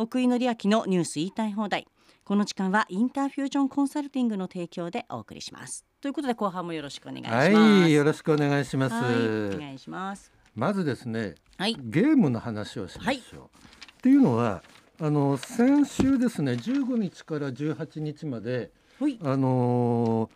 奥井紀明のニュース言いたい放題。この時間はインターフュージョンコンサルティングの提供でお送りします。ということで後半もよろしくお願いします。はいよろしくお願いします、はいお願いします。まずですねはい。ゲームの話をしましょう、はい。っていうのはあの先週ですね15日から18日までほい。あの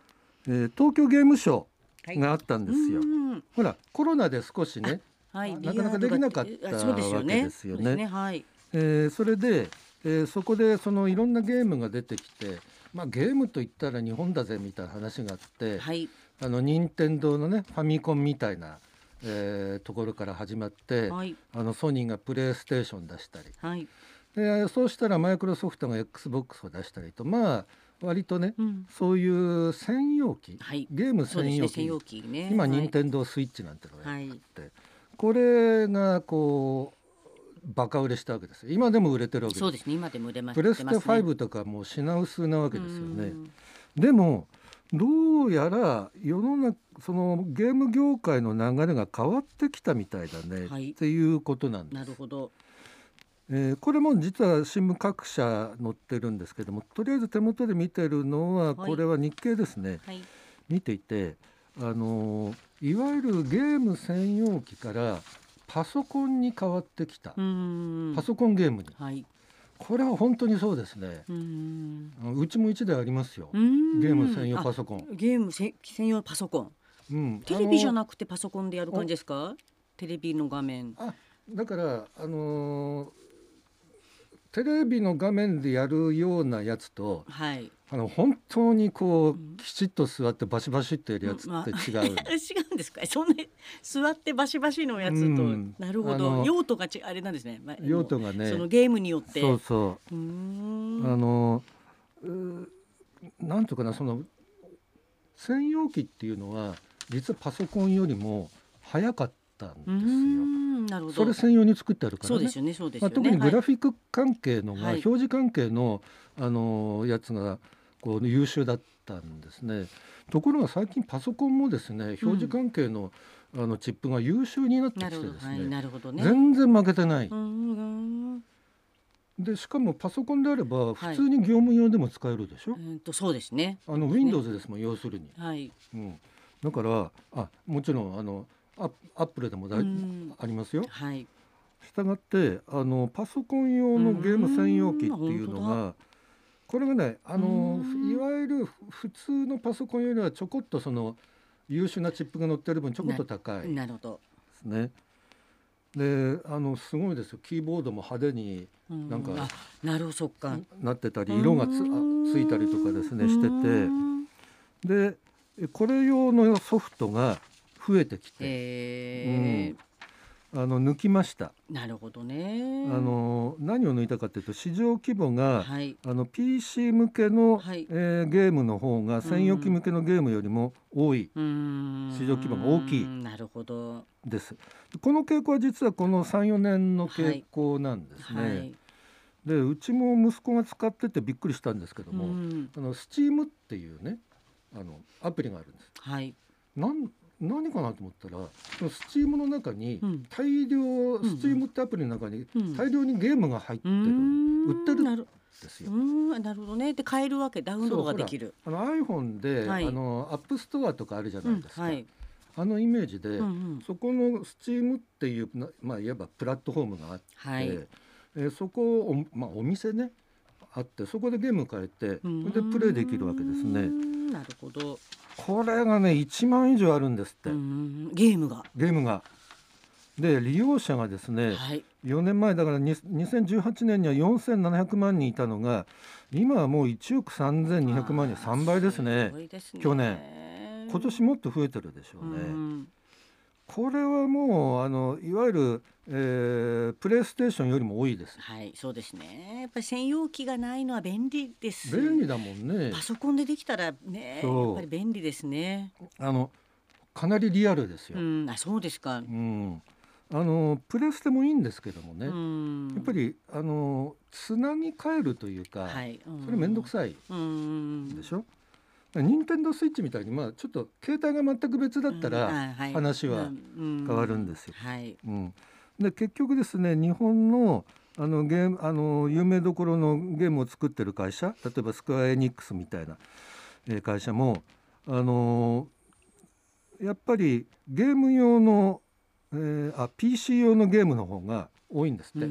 ーえー東京ゲームショはい。ウがあったんですよ、うんほらコロナで少しねはい。なかなかできなかったあそうですよね。わけですよね。そうですはいえーそれで、えーそこでそのいろんなゲームが出てきて、まあ、ゲームといったら日本だぜみたいな話があって、はい。あの任天堂のねファミコンみたいな、えーところから始まって、はい。あのソニーがプレイステーション出したり。はい。でそうしたらマイクロソフトが XBOX を出したりとまあ割とねうん。そういう専用機、はい。ゲーム専用機、ね専用機ね。今はい。任天堂スイッチなんてのがはいあって、これがこうバカ売れしたわけですよ。今でも売れてるわけです。そうですね。今でも売れまプレステ売れますね5とかもう品薄なわけですよね。うん。でもどうやら世の中そのゲーム業界の流れが変わってきたみたいだね、はい。っていうことなんです。なる。ほど。えーこれも実は新聞各社載ってるんですけどもとりあえず手元で見てるのははい。これは日経ですね、はい。見ていてあのーいわゆるゲーム専用機からパソコンに変わってきた、うん。パソコンゲームに。はい。これは本当にそうですね。ううちも1台ありますよ、うん。ゲーム専用パソコン。あゲームせ専用パソコン。うん、テレビじゃなくてパソコンでやる感じですか？テレビの画面。あだからあのーテレビの画面でやるようなやつとはいあの本当にこううんきちっと座ってバシバシってやるやつって違う、違うんですか？そんな座ってバシバシのやつと、うん。なるほど。用途がちあれなんですね、まあ用途がね。そのゲームによって。そうそう。ーう、ん。あのなんとかなその専用機っていうのは実はパソコンよりも早かったんですよ。んなるほど。それ専用に作ってあるからね。そうですよねそうですまあ、よね、特にグラはいフィック関係のが、はい。表示関係の、あのやつがこう優秀だったんですね。ところが最近パソコンもですね表示関係の,、あのチップが優秀になってきてですねなるほど。ね。全然負けてない。うんうんでしかもパソコンであればはい。普通に業務用でも使えるでしょ？うんとそうですね。あの Windows ですもん要するに。はい。うん、だからあもちろんあのアアップルでもだいうん。ありますよ。はい。したがってあのパソコン用のゲーム専用機っていうのうんこれがねあのうん。いわゆる普通のパソコンよりはちょこっとその優秀なチップが載ってる分ちょこっと高い。ですなるほど、ね。であのすごいですよ。キーボードも派手にうなんかあなるほどそっか。なってたり色がつあついたりとかですねしてうんてでえこれ用のソフトが増えてきて。へえあの抜きました。なるほどね。あの何を抜いたかというと市場規模がはい。あの PC 向けの、はい。えーゲームの方が専用機向けのゲームよりも多い。うん。市場規模が大きい。なるほど。です。この傾向は実はこの3、4年の傾向なんですね。はい。でうちも息子が使っててびっくりしたんですけども、うん。あの Steam っていうねあのアプリがあるんです。はい。なん何かなと思ったらその Steam の中にうん。大量、ん Steam ってアプリの中にうん。大量にゲームが入ってるん。売ってるなるですよ。うん。なるほどね。で買えるわけ。ダウンロードができる。あの iPhone で、はい。あのアップストアとかあるじゃうんないですか、はい。あのイメージで、うんうん。そこの Steam っていうなまあいわばプラットフォームがあって、はい。えーそこをお,、まあ、お店ねあってそこでゲーム買えてそれでプレイできるわけですうね。んなるほど。これがね1万以上あるんですって、うんゲームが。ゲームが。で利用者がですねはい。4年前だからに2018年には4700万人いたのが今はもう1億3200万人あー3倍ですね。すごいですね。去年。今年もっと増えてるでしょうね。うんこれはもうあのいわゆる、えープレイステーションよりも多いです。はいそうですねやっぱり専用機がないのは便利です便利だもんねパ。ソコンでできたらねやっぱり便利ですねあのかなりリアルですよ。ううん。んあそうですかあのプレステもいいんですけどもね。うんやっぱりあのつなぎ替えるというか、はいうんそれ面倒くさいうんでしょ？任天堂スイッチみたいにまあちょっと携帯が全く別だったら、うん話は変わるんですよ。で結局ですね日本のあのゲームあの有名どころのゲームを作ってる会社例えばスクワア・エニックスみたいな、えー会社もあのやっぱりゲーム用の、えーあ PC 用のゲームの方が多いんですって、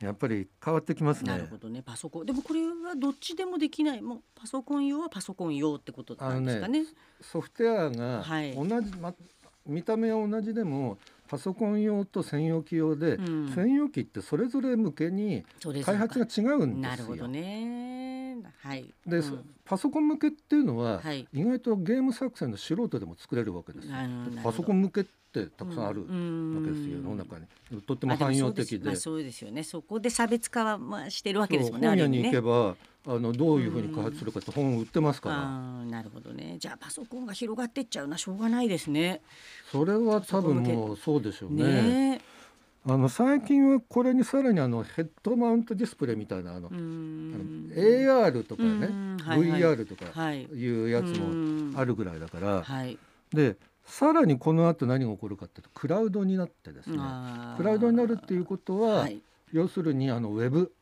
やっぱり変わってきますね。なるほどね。パソコン。でもこれはどっちでもできない。もうパソコン用はパソコン用ってことなんですかね。ソフトウェアがはい。同じ、ま、見た目は同じでもパソコン用と専用機用で、うん。専用機ってそれぞれ向けに開発が違うんですよ。なるほどねはい。で、うん。パソコン向けっていうのは、はい。意外とゲーム作戦の素人でも作れるわけですパソコン向けってたくさんあるわうんけですよ、世の中に。とっても汎用的で。まあそうですよね。そこで差別化はまあしてるわけですもんねあ本屋に行けばあのどういうふうに開発するかって本売ってますから、なるほどね。じゃあパソコンが広がってっちゃうな。しょうがないですね。それは多分もうそうでしょうね。ねあの最近はこれにさらにあのヘッドマウントディスプレイみたいなあのうーん。AR とかね VR とかはい。いうやつもあるぐらいだからはい。でさらにこの後何が起こるかっていうとクラウドになってですね。クラウドになるっていうことははい。要するにあのウェブ。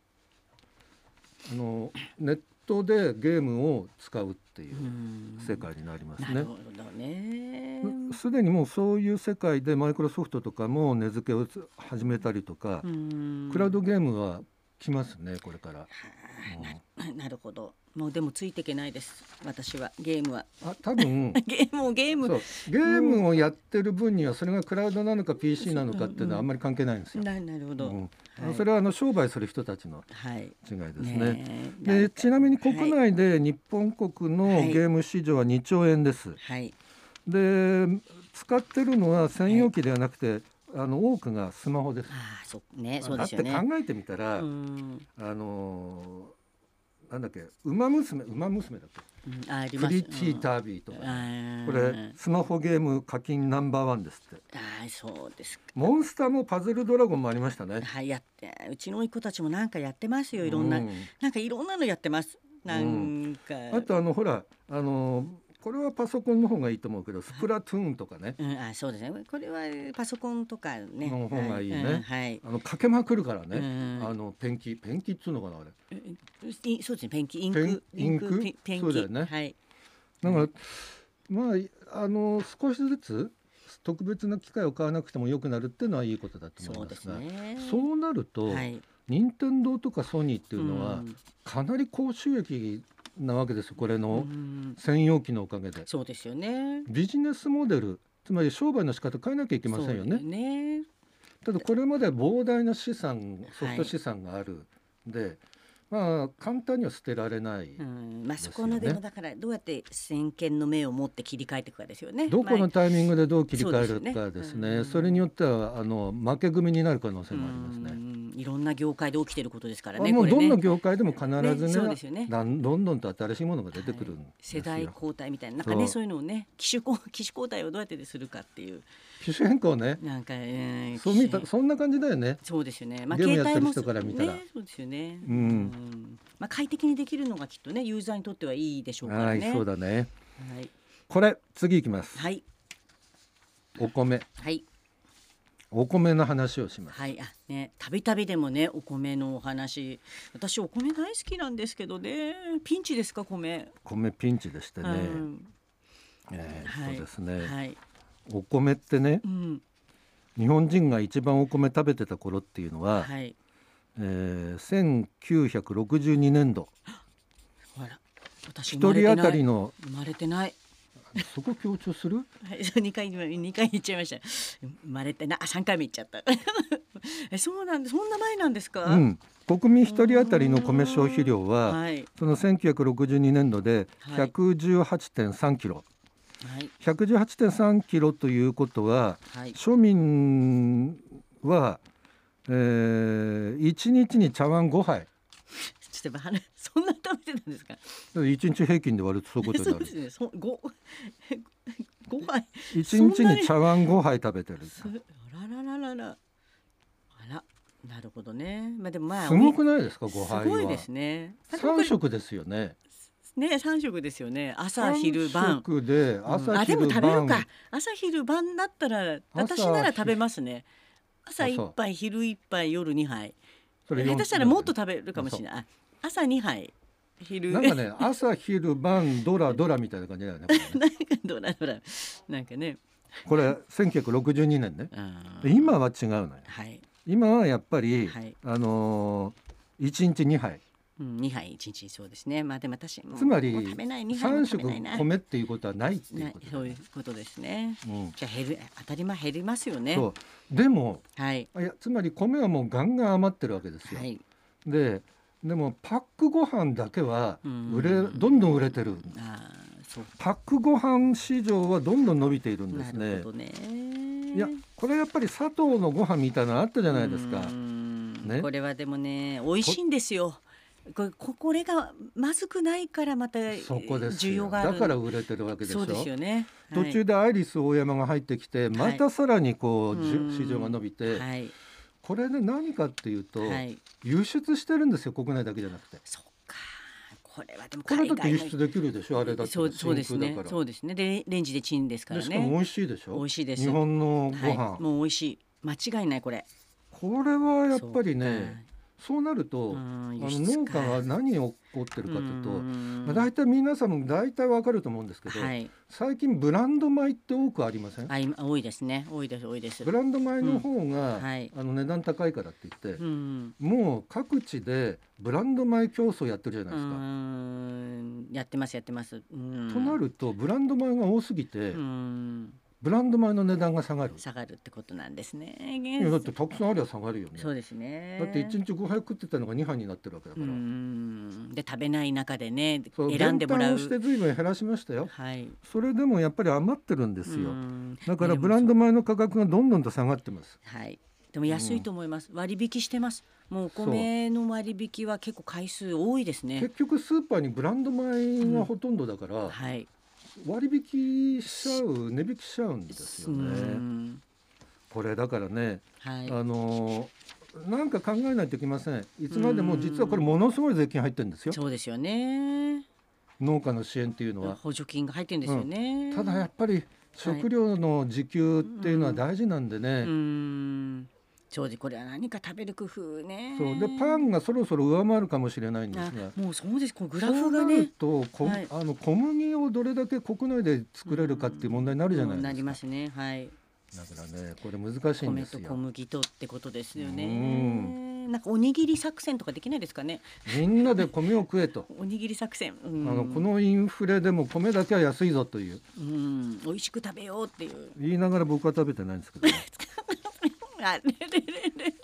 あのネットでゲームを使うっていううん世界になりますねなる。ほどねすでにもうそういう世界でマイクロソフトとかも値付けを始めたりとかうんクラウドゲームは来ますねこれから。はあな なるほど。もうでもついていけないです。私は。ゲームは。あ多分。ゲームをゲーム。ゲームをやってる分にはそれがクラウドなのか PC なのかっていうのはあんまり関係ないんですよ。ななるほど、うん。はい。それはあの商売する人たちのはい。違いですね。ねえ。でちなみに国内で日本国のはい。ゲーム市場は2兆円です。はい。で使ってるのは専用機ではなくて、あの多くがスマホです。ああそうねそうだってですよね。考えてみたら、うん。あのーなんだっけ馬娘馬娘だっうんあありけます。プリティタービーとか、うん。これスマホゲーム課金ナンバーワンですって。ああそうですか。モンスターもパズルドラゴンもありましたね。はいやってうちの甥っ子たちもなんかやってますよいろんな、うん。なんかいろんなのやってます。なんか、あとあのほらあのこれはパソコンの方がいいと思うけどスプラトゥーンとかね、うん、あそうですね。これはパソコンとかね。の方がい。いねはうんはい。あのかけまくるからね、うんあのペンキペンキっつうのかなあれ。いそうですね。ペンキインク。インクペンキ。そうだよね。はい。だから、まああの少しずつ特別な機械を買わなくても良くなるっていうのはいいことだと思そですいうますがね。そうなると、はい。任天堂とかソニーっていうのはん。かなり高収益なわけですよこれうのん専用機のおかげで。そうですよね。ビジネスモデルつまり商売の仕方変えなきゃいけませんよね。ね。ただこれまでは膨大な資産ソフト資産がある、でまあ簡単には捨てられない、うん、まあそこのでもだからどうやって先見の目を持って切り替えていくかですよね。どこのタイミングでどう切り替えるそうですよねかですねうんそれによってはあの負け組になる可能性もありますね。うんいろんな業界で起きてることですからあね。もうどんな業界でも必ずねねそうですよねどんどんと新しいものが出てくるんはい。世代交代みたいななんかねそういうのをね機種交機種交代をどうやってするかっていう機種変更ねなんか、えーそう見たそんな感じだよね。そうですよね。まあゲーム携帯もやってる人から見たらねそうですよね。うんまあ快適にできるのがきっとねユーザーにとってはいいでしょうからね。はいそうだね。はいこれ次いきます。はいお米はいお米の話をします。はいあねたびたびでもねお米のお話私お米大好きなんですけどねピンチですか米。米ピンチでしてね。うんえーはいそうですね。はい。お米ってねうん。日本人が一番お米食べてた頃っていうのは、はい。えー、1962年度一人当たりの。生まれてない。そこ強調する？はい、そう二回二回言っちゃいました。生まれてなあ三回目言っちゃった。えそうなんでそんな前なんですか？うん、国民一人当たりの米消費量ははい。その1962年度ではい。118.3キロ、はい118.3キロということははい。庶民は、えー、1日に茶碗5杯ちょっと話そんな食べてたんですか？1日平均で割るとそういうことになるそうですね。そ五 五杯。1日に茶碗5杯食べてるすあららららら。あらなるほどね。まあでもまあすごくないですか？5杯はすごいですね。なんかこれ3食ですよねね三食ですよね。朝昼晩。3。食でうん。朝あでも昼晩食べるか。朝昼晩だったら私なら食べますね。朝一杯昼一杯夜二杯。下手したらもっと食べるかもしれない。あ朝二杯。昼。なんかね朝昼晩ドラドラみたいな感じだよね。これねなんかドラドラ。なんかね。これ1962年ね。今は違うのよ。はい、今はやっぱり、はい。あのー、1日2杯うん、2杯1日そうですね。まあでも私もつまりもう食べない2杯も3食米っていうことはないっていうなことだそういうことですね。うんじゃあ減る当たり前減りますよね。でもはい。いやつまり米はもうガンガン余ってるわけですよ。はい。ででもパックご飯だけはうん。売れどんどん売れてるうパックご飯市場はどんどん伸びているんでなすねね。いやこれやっぱり砂糖のご飯みたいなのあったじゃないですか。うん。ね。これはでもね美味しいんですよこれここれがまずくないからまた需要がある。だから売れてるわけでしょ？そうですよね。途中でアイリス大山が入ってきてまたさらにこう、じゅうん市場が伸びて、はい。これで何かっていうと、はい。輸出してるんですよ国内だけじゃなくて。そっか。これはでもこれだって輸出できるでしょ？あれだってそうそうですね。そうですね。でレンジでチンですからね。でしかも美味しいでしょ？美味しいです。日本のご飯、はい、もう美味しい。間違いないこれ。これはやっぱりねそうなると、あの農か家が何起こってるかというと、ん。まあ、大体皆さんも大体わかると思うんですけど、はい。最近ブランド米って多くありません？多いですね。多いです多いです。ブランド米の方が、うん。はい。あの値段高いからって言ってう、ん。もう各地でブランド米競争やってるじゃなういですか。ん。やってますやってます。うん。となるとブランド米が多すぎて、うんブランド米の値段が下がる。下がるってことなんですねいやだってたくさんありゃ下がるよね。そうですねだって一日5杯食ってたのが2杯になってるわけだかうら。んで食べない中でね選んでもらうして随分減らしましたよ。はいそれでもやっぱり余ってるんですよ。うんだからブランド米の価格がどんどんと下がってます。はい。でも安いと思います。割引してます。もうお米の割引は結構回数多いですね結。局スーパーにブランド米がほとんどだから、はい。割引しちゃう値引きしちゃうんですようね。んこれだからね、はい。あのーなんか考えないといけません。いつまでも実はこれものすごい税金入ってるんですよ。そうですよね。農家の支援っていうのは。補助金が入ってるんですよね。ただやっぱり食料の自給っていうのは大事なんでね。うん。そうでこれは何か食べる工夫ね。そうでパンがそろそろ上回るかもしれないんですがあ。もうそうです。このグラフがそうなるね。と、こはいあの小麦をどれだけ国内で作れるかっていう問題になるじゃないですか。なりますね。はい。だからねこれ難しいんですよ。米と小麦とってことですようね。なんかおにぎり作戦とかできないですかね。みんなで米を食えと。おにぎり作戦。うあんのこのインフレでも米だけは安いぞといううん、美味しく食べようっていう。言いながら僕は食べてないんですけど、ね、あれれれれれ。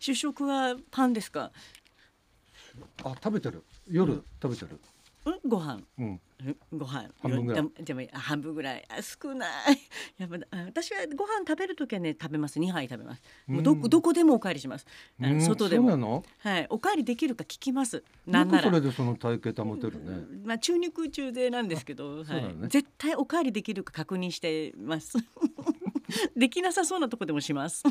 主食はパンですか？あ食べてる夜食べてる。うん、ご飯。うんうんご飯。半分ぐらいよでも半分ぐらい。あ少ない。やっぱあ私はご飯食べるときはね食べます。二杯食べます。もうどうんどこでもおかわりします。あのうん外でも。そうなの？はい。おかわりできるか聞きます。なんなら。それでその体型保てるね。まあ中肉中背なんですけど、はい絶対おかわりできるか確認してます。できなさそうなとこでもします。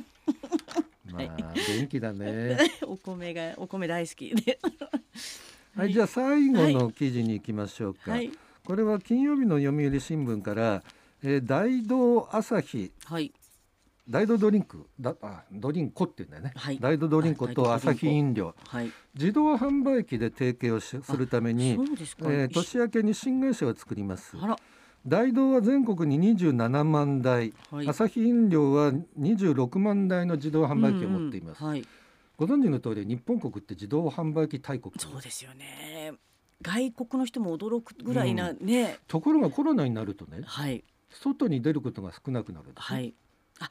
まあ元気だね。お米がお米大好きで。はいじゃあ最後の記事に行きましょうか。はい。これは金曜日の読売新聞から、えー、大道朝日。はい。大道ドリンク。だあドリンコって言うんだよね、はい。大道ドリンコと朝日飲料。はい。自動販売機で提携をしするためにそうですか。えー年明けに新会社を作ります。あら大道は全国に27万台、はい朝日飲料は26万台の自動販売機を持っています、うんうんはい。ご存知の通り日本国って自動販売機大国そうですよね。外国の人も驚くぐらいな、ね。ところがコロナになるとねはい外に出ることが少なくなるんですねはい。あ、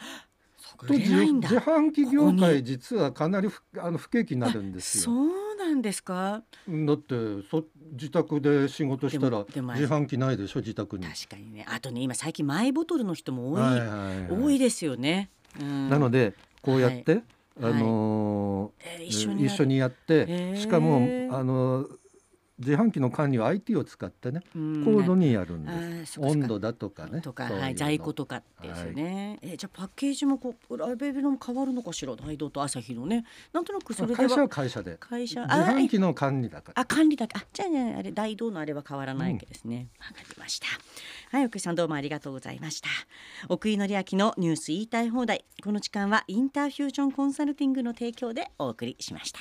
と自売れないんだ自。販機業界実はかなり不あの不景気になるんですそよ。うなんですか？だってそ自宅で仕事したら自販機ないでしょ？自宅に。確かにね。あとね今最近マイボトルの人も多い、はいはいはい多いですよね。うん、なのでこうやって、はいあのーえー一緒にやる一緒にやって、へーしかもあのー自販機の管理は IT を使ってねうん高度にやるんあです温度だとかね。とか、はい、在庫とかですよね、えーじゃあパッケージもこうラベルも変わるのかしら？大道と朝日のねなんとなくそれで会社はは会社で。会社自あ販機の管理だから。あ管理だけあじゃあねあれ大道のあれは変わらないわけですね。わ、かりました。はい奥井さんどうもありがとうございました。奥井紀明のニュース言いたい放題。この時間はインターフュージョンコンサルティングの提供でお送りしました